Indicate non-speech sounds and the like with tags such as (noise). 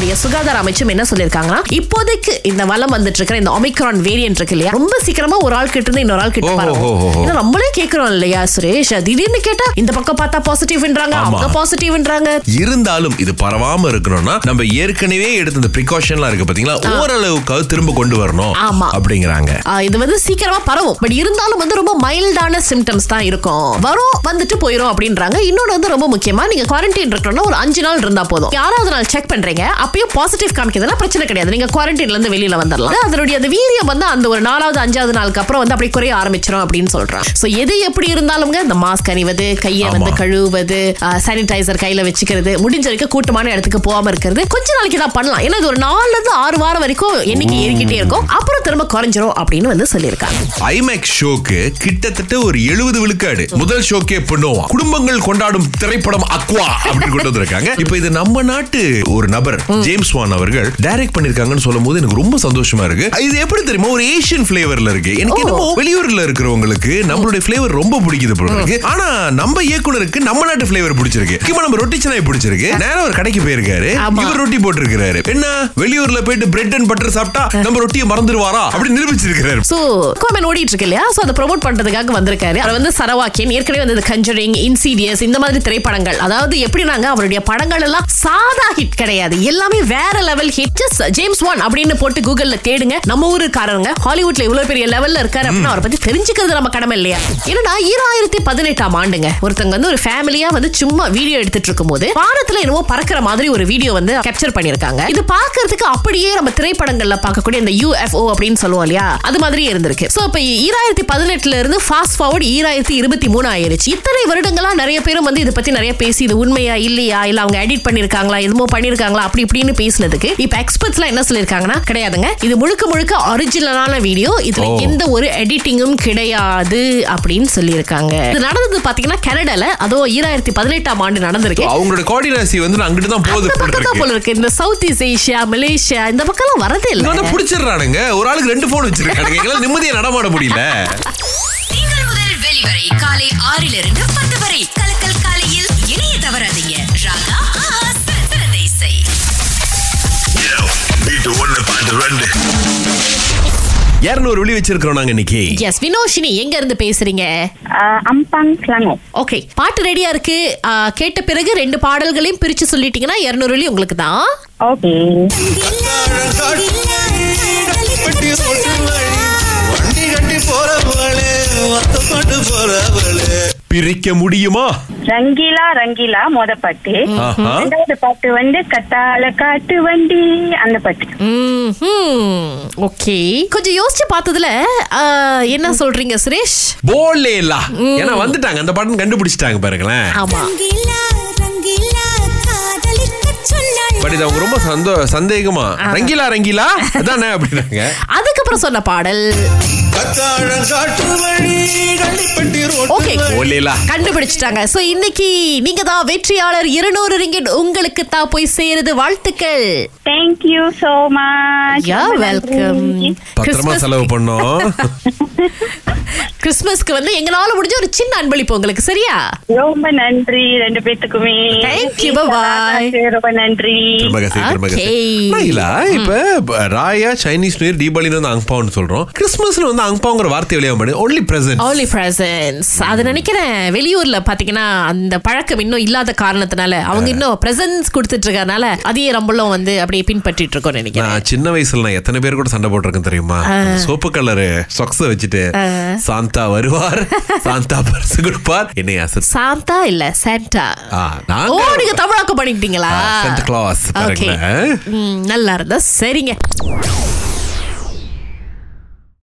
நம்மளுடைய சுகாதார அமைச்சும் என்ன சொல்லிருக்காங்கன்னா இப்போதைக்கு இந்த வலம் வந்துட்டு இருக்கிற இந்த ஒமிக்ரான் வேரியன்ட் இருக்கு இல்லையா? ரொம்ப சீக்கிரமா ஒரு ஆள் கிட்ட இருந்து இன்னொரு ஆள் கிட்ட. ஏன்னா நம்மளே கேக்குறோம் இல்லையா சுரேஷ்? திடீர்னு கேட்டா இந்த பக்கம் பார்த்தா பாசிட்டிவ்ன்றாங்க. அவங்க பாசிட்டிவ்ன்றாங்க இருந்தாலும் இது பரவாம இருக்கணும்னா நம்ம ஏற்கனவே எடுத்த இந்த ப்ரிகாஷன்லாம் இருக்கு பாத்தீங்களா? ஓரளவுக்காவது திரும்ப கொண்டு வரணும் ஆமா. அப்படிங்கிறாங்க. இது வந்து சீக்கிரமா பரவும். பட் இருந்தாலும் வந்து ரொம்ப மைல்டான சிம்டம்ஸ் தான் இருக்கும். வரும் வந்துட்டு போயிரும் அப்படின்றாங்க. இன்னொன்னு வந்து ரொம்ப முக்கியமா நீங்க குவாரண்டைன் இருக்கணும்னா ஒரு அஞ்சு நாள் இருந்தா போதும். யாராவது நாள் செக் பண்றீங்க அப்பயும் பாசிட்டிவ் காமிக்கிறதுனா பிரச்சனை கிடையாது. நீங்க குவாரண்டைன்ல இருந்து வெளியில வந்துடலாம் அதனுடைய அந்த வீரியம் வந்து அந்த ஒரு நாலாவது அஞ்சாவது நாளுக்கு அப்புறம் வந்து அப்படியே குறைய ஆரம்பிச்சிடும் அப்படின்னு சொல்றாங்க. சோ எது எப்படி இருந்தாலுங்க இந்த மாஸ்க் அணிவது கையை வந்து. கழுவுவது சானிடைசர் கையில வச்சுக்கிறது முடிஞ்ச வரைக்கும் கூட்டமான இடத்துக்கு போகாம இருக்கிறது கொஞ்ச நாளைக்கு தான் பண்ணலாம். ஏன்னா இது ஒரு நாலுல இருந்து ஆறு வாரம் வரைக்கும் எண்ணிக்கை ஏறிக்கிட்டே இருக்கும். அப்புறம் திரும்ப குறைஞ்சிரும் அப்படின்னு வந்து சொல்லியிருக்காங்க. ஐமேக்ஸ் ஷோக்கு கிட்டத்தட்ட ஒரு எழுபது விழுக்காடு முதல் ஷோக்கே பண்ணுவோம். குடும்பங்கள் கொண்டாடும் திரைப்படம் அக்வா அப்படின்னு கொண்டு வந்திருக்காங்க. இப்போ இது நம்ம நாட்டு ஒரு நபர். ஜேம்ஸ் வான் அவர்கள் டைரக்ட் பண்ணிருக்காங்கன்னு சொல்லும் போது எனக்கு ரொம்ப சந்தோஷமா இருக்கு. இது எப்படி தெரியுமா? ஒரு ஏஷியன் பிளேவர்ல இருக்கு. எனக்கு. என்னமோ வெளியூர்ல இருக்கிறவங்களுக்கு நம்மளுடைய பிளேவர் ரொம்ப பிடிக்குது போல இருக்கு. ஆனா நம்ம இயக்குனருக்கு நம்ம நாட்டு பிளேவர் பிடிச்சிருக்கு. முக்கியமா நம்ம ரொட்டி சென்னை பிடிச்சிருக்கு. நேரா ஒரு கடைக்கு போயிருக்காரு. இவர் ரொட்டி போட்டிருக்காரு என்ன? வெளியூர்ல போயிட்டு பிரெட் அண்ட் பட்டர் சாப்பிட்டா நம்ம ரொட்டியை மறந்துடுவாரா? அப்படி நிரூபிச்சிருக்காரு சோ கோமன் ஓடிட்டு இருக்கு இல்லையா? சோ அதை ப்ரோமோட் பண்றதுக்காக வந்திருக்காரு. அவர் வந்து சரவாக்கியன் ஏற்கனவே வந்து கஞ்சரிங் இன்சீடியஸ் இந்த மாதிரி திரைப்படங்கள். அதாவது எப்படினாங்க அவருடைய படங்கள் எல்லாம் சாதா ஹிட் கிடையாது. எல்லாமே வேற லெவல் ஹிட் ஜேம்ஸ் ஒன் அப்படின்னு போட்டு கூகுள்ல தேடுங்க. நம்ம ஊருக்காரங்க ஹாலிவுட்ல இவ்வளவு பெரிய லெவல்ல இருக்காரு அப்படின்னு அவரை பத்தி தெரிஞ்சுக்கிறது நம்ம கடமை இல்லையா? ஏன்னா ஈராயிரத்தி பதினெட்டாம் ஆண்டுங்க. ஒருத்தங்க வந்து ஒரு ஃபேமிலியா வந்து சும்மா வீடியோ எடுத்துட்டு இருக்கும்போது வானத்துல என்னவோ பறக்கிற மாதிரி ஒரு வீடியோ வந்து கேப்சர் பண்ணிருக்காங்க இது பாக்குறதுக்கு அப்படியே நம்ம திரைப்படங்கள்ல பார்க்கக்கூடிய இந்த யூஎஃப்ஓ அப்படின்னு சொல்லுவோம் இல்லையா? அது மாதிரி இருந்திருக்கு. சோ இப்ப ஈராயிரத்தி பதினெட்டுல இருந்து ஃபாஸ்ட் ஃபார்வர்ட் ஈராயிரத்தி இருபத்தி மூணு ஆயிருச்சு. இத்தனை வருடங்களா நிறைய பேரும் வந்து இதை பத்தி நிறைய பேசி இது உண்மையா இல்லையா? இல்ல அவங்க எடிட் பண்ணிருக்காங்களா எதுமோ பண்ணிருக்காங்களா அப்படி இப்படி இப்படின்னு பேசினதுக்கு இப்ப எக்ஸ்பர்ட்ஸ் எல்லாம் என்ன சொல்லிருக்காங்கன்னா கிடையாதுங்க. இது முழுக்க முழுக்க ஒரிஜினலான வீடியோ இதுல. எந்த ஒரு எடிட்டிங்கும் கிடையாது அப்படின்னு சொல்லியிருக்காங்க. இது நடந்தது பாத்தீங்கன்னா கனடால. அதோ ஈராயிரத்தி பதினெட்டாம் ஆண்டு நடந்திருக்கு. அவங்களோட கோஆர்டினேசி வந்து அங்கிட்டு தான் போகுது பக்கம் தான் போல இருக்கு இந்த சவுத் ஈஸ்ட் ஏஷியா மலேசியா இந்த பக்கம் வரதே இங்க இல்ல வந்து புடிச்சிடுறானுங்க. ஒரு ஆளுக்கு ரெண்டு போன் வச்சிருக்கானுங்க. எங்களால நிம்மதியா நடமாட முடியல. திங்கள் முதல் வெளிவரை காலை ஆறிலிருந்து பத்து வரை. கலக்கல் இருநூறு விழி வச்சிருக்கிறோம் நாங்க இன்னைக்கு. எஸ் வினோஷினி எங்க இருந்து பேசுறீங்க? அம்பாங் ஸ்லாங்கோ ஓகே பாட்டு ரெடியா இருக்கு. கேட்ட பிறகு ரெண்டு பாடல்களையும் பிரிச்சு சொல்லிட்டீங்கன்னா இருநூறு வழி உங்களுக்கு தான் ஓகே பிரிக்க முடியுமா? ரங்கீலா ரங்கீலா மொத பாட்டு. ரெண்டாவது பாட்டு வந்து கத்தால காட்டு வண்டி அந்த பாட்டு. ஓகே. கொஞ்சம் யோசிச்சு பார்த்ததுல என்ன சொல்றீங்க சுரேஷ்? போலேலா ஏன்னா வந்துட்டாங்க. அந்த பாட்டன் கண்டுபிடிச்சிட்டாங்க பாருங்களேன். ஆமா. பட் இது அவங்க ரொம்ப சந்தோ சந்தேகமா? ரங்கிலா ரங்கிலா? அதானே அப்படின்னாங்க. அதுக்கப்புறம் சொன்ன பாடல். போலேலா கண்டுபிடிச்சிட்டாங்க. சோ இன்னைக்கு நீங்க தான் வெற்றியாளர் இருநூறு ரிங்கிட் உங்களுக்கு தான் போய் சேருது வாழ்த்துக்கள். Thank you so much yeah welcome பத்திரமா செலவு பண்ணோம். (laughs) கிறிஸ்மஸ்க்கு வந்து எங்களால முடிஞ்ச ஒரு சின்ன அன்பளிப்பு உங்களுக்கு சரியா? ரொம்ப நன்றி ரெண்டு பேத்துக்குமே. Thank you, bye-bye. ரொம்ப நன்றி. இப்ப ராயா சைனீஸ் நியூ இயர் தீபாவளி வந்து சொல்றோம். கிறிஸ்மஸ்ல வந்து அங்பாங்கிற வார்த்தை பண்ணி ஒன்லி பிரசன்ட் only presents. அது நினைக்கிறேன் வெளியூர்ல பாத்தீங்கன்னா அந்த பழக்கம் இன்னும் இல்லாத காரணத்தினால அவங்க இன்னும் பிரசன்ஸ் கொடுத்துட்டு இருக்கறனால அதையே நம்மளும் வந்து அப்படியே பின்பற்றிட்டு இருக்கோம் நினைக்கிறேன். நான் சின்ன வயசுல நான் எத்தனை பேர் கூட சண்டை போட்டிருக்கேன் தெரியுமா? சோப்பு கலரு சொக்ஸ வச்சுட்டு சாந்தா வருவார் (laughs) சாந்தா பரிசு கொடுப்பார் என்னை அசத் சாந்தா இல்ல சாண்டா ஓ நாங்க தமிழாக்கம் பண்ணிக்கிட்டீங்களா கிளாஸ் பாருங்களேன் நல்லா இருந்தா சரிங்க.